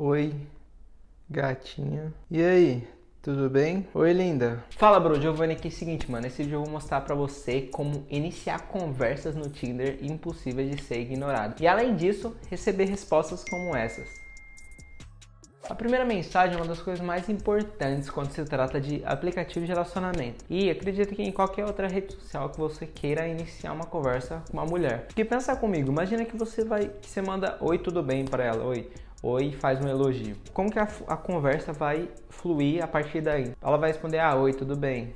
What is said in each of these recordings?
Oi, gatinha. E aí, tudo bem? Oi, linda. Fala, bro. Giovanni aqui. Seguinte, mano. Esse vídeo eu vou mostrar pra você como iniciar conversas no Tinder impossíveis de ser ignorado. E além disso, receber respostas como essas. A primeira mensagem é uma das coisas mais importantes quando se trata de aplicativo de relacionamento. E acredito que em qualquer outra rede social que você queira iniciar uma conversa com uma mulher. Porque pensa comigo, imagina que você vai, que você manda oi, tudo bem para ela, oi. Oi, faz um elogio. Como que a, a conversa vai fluir a partir daí? Ela vai responder: Ah, oi, tudo bem.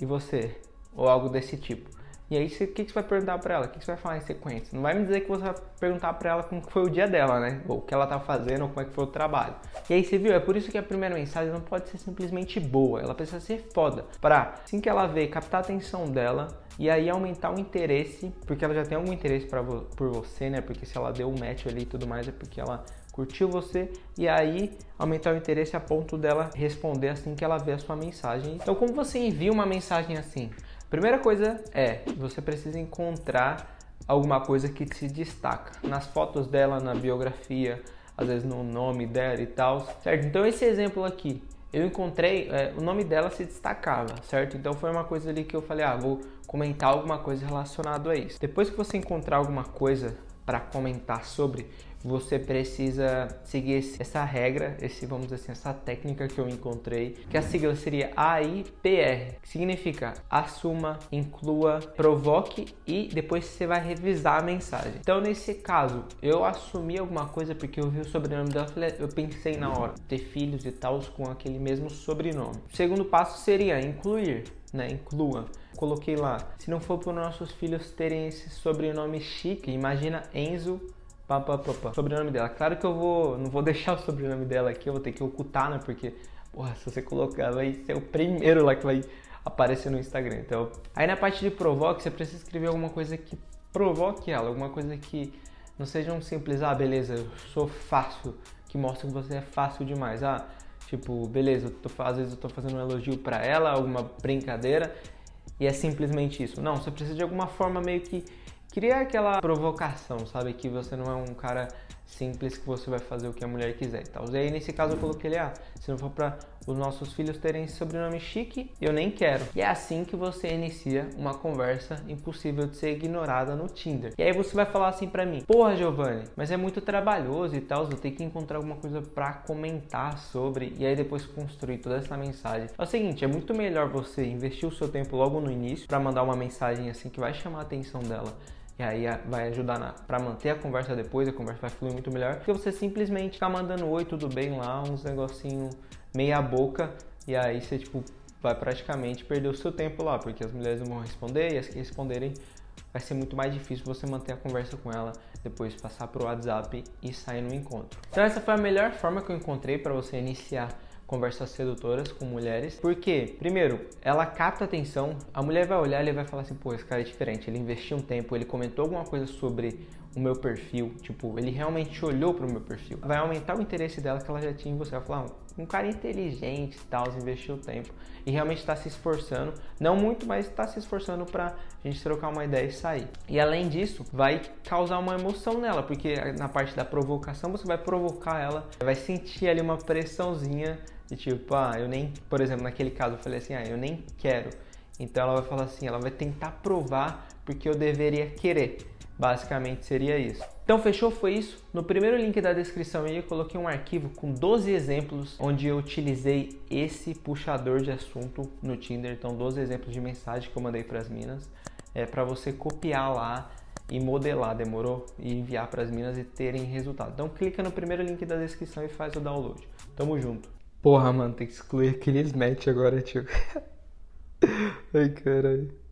E você? Ou algo desse tipo. E aí, o que, que você vai perguntar para ela? O que, que você vai falar em sequência? Não vai me dizer que você vai perguntar para ela como foi o dia dela, né? Ou o que ela tá fazendo, ou como é que foi o trabalho. E aí, você viu? É por isso que a primeira mensagem não pode ser simplesmente boa. Ela precisa ser foda. Pra, assim que ela vê, captar a atenção dela e aí aumentar o interesse, porque ela já tem algum interesse pra, por você, né? Porque se ela deu um match ali e tudo mais, é porque ela curtiu você e aí aumentar o interesse a ponto dela responder assim que ela vê a sua mensagem. Então, como você envia uma mensagem assim? Primeira coisa é, você precisa encontrar alguma coisa que se destaca nas fotos dela, na biografia, às vezes no nome dela e tal, certo? Então esse exemplo aqui, eu encontrei, é, o nome dela se destacava, certo? Então foi uma coisa ali que eu falei, ah, vou comentar alguma coisa relacionada a isso. Depois que você encontrar alguma coisa para comentar sobre, você precisa seguir essa regra, esse vamos dizer assim, essa técnica que eu encontrei, que a sigla seria AIPR, que significa assuma, inclua, provoque e depois você vai revisar a mensagem. Então nesse caso, eu assumi alguma coisa porque eu vi o sobrenome dela, eu pensei na hora ter filhos e tal com aquele mesmo sobrenome. O segundo passo seria incluir, né? Inclua coloquei lá. Se não for para os nossos filhos terem esse sobrenome chique, imagina Enzo pá, pá, pá, pá. Sobrenome dela. Claro que eu vou, não vou deixar o sobrenome dela aqui, eu vou ter que ocultar, né? Porque, porra, se você colocar, vai ser o primeiro lá que vai aparecer no Instagram. Então, aí na parte de provoque, você precisa escrever alguma coisa que provoque ela, alguma coisa que não seja um simples, ah, beleza, eu sou fácil, que mostra que você é fácil demais. Ah, tipo, beleza, tô, às vezes eu tô fazendo um elogio para ela, alguma brincadeira, e é simplesmente isso. Não, você precisa de alguma forma meio que criar aquela provocação, sabe? Que você não é um cara simples que você vai fazer o que a mulher quiser e tal. E aí nesse caso eu coloquei ele, ah, se não for para os nossos filhos terem esse sobrenome chique, eu nem quero. E é assim que você inicia uma conversa impossível de ser ignorada no Tinder. E aí você vai falar assim para mim: "Porra, Giovanni, mas é muito trabalhoso e tal, eu tenho que encontrar alguma coisa para comentar sobre e aí depois construir toda essa mensagem". É o seguinte, é muito melhor você investir o seu tempo logo no início para mandar uma mensagem assim que vai chamar a atenção dela e aí vai ajudar para manter a conversa depois, a conversa vai fluir muito melhor, porque você simplesmente ficar mandando oi, tudo bem lá, uns negocinho meia boca, e aí você tipo vai praticamente perder o seu tempo lá, porque as mulheres não vão responder e as que responderem vai ser muito mais difícil você manter a conversa com ela, depois passar pro WhatsApp e sair no encontro. Então essa foi a melhor forma que eu encontrei para você iniciar conversas sedutoras com mulheres. Porque, primeiro, ela capta atenção, a mulher vai olhar e vai falar assim, pô, esse cara é diferente, ele investiu um tempo, ele comentou alguma coisa sobre o meu perfil, tipo, ele realmente olhou para o meu perfil. Vai aumentar o interesse dela que ela já tinha em você. Vai falar, um cara inteligente e tal, investiu tempo e realmente está se esforçando, não muito, mas está se esforçando para a gente trocar uma ideia e sair. E além disso, vai causar uma emoção nela, porque na parte da provocação você vai provocar ela, vai sentir ali uma pressãozinha de tipo, ah, eu nem, por exemplo, naquele caso eu falei assim, ah, eu nem quero. Então ela vai falar assim, ela vai tentar provar porque eu deveria querer. Basicamente seria isso. Então fechou, foi isso. No primeiro link da descrição aí eu coloquei um arquivo com 12 exemplos onde eu utilizei esse puxador de assunto no Tinder. Então 12 exemplos de mensagem que eu mandei para as minas, é para você copiar lá e modelar, demorou? E enviar para as minas e terem resultado. Então clica no primeiro link da descrição e faz o download. Tamo junto. Porra, mano, tem que excluir aqueles match agora, tio. Ai, caralho.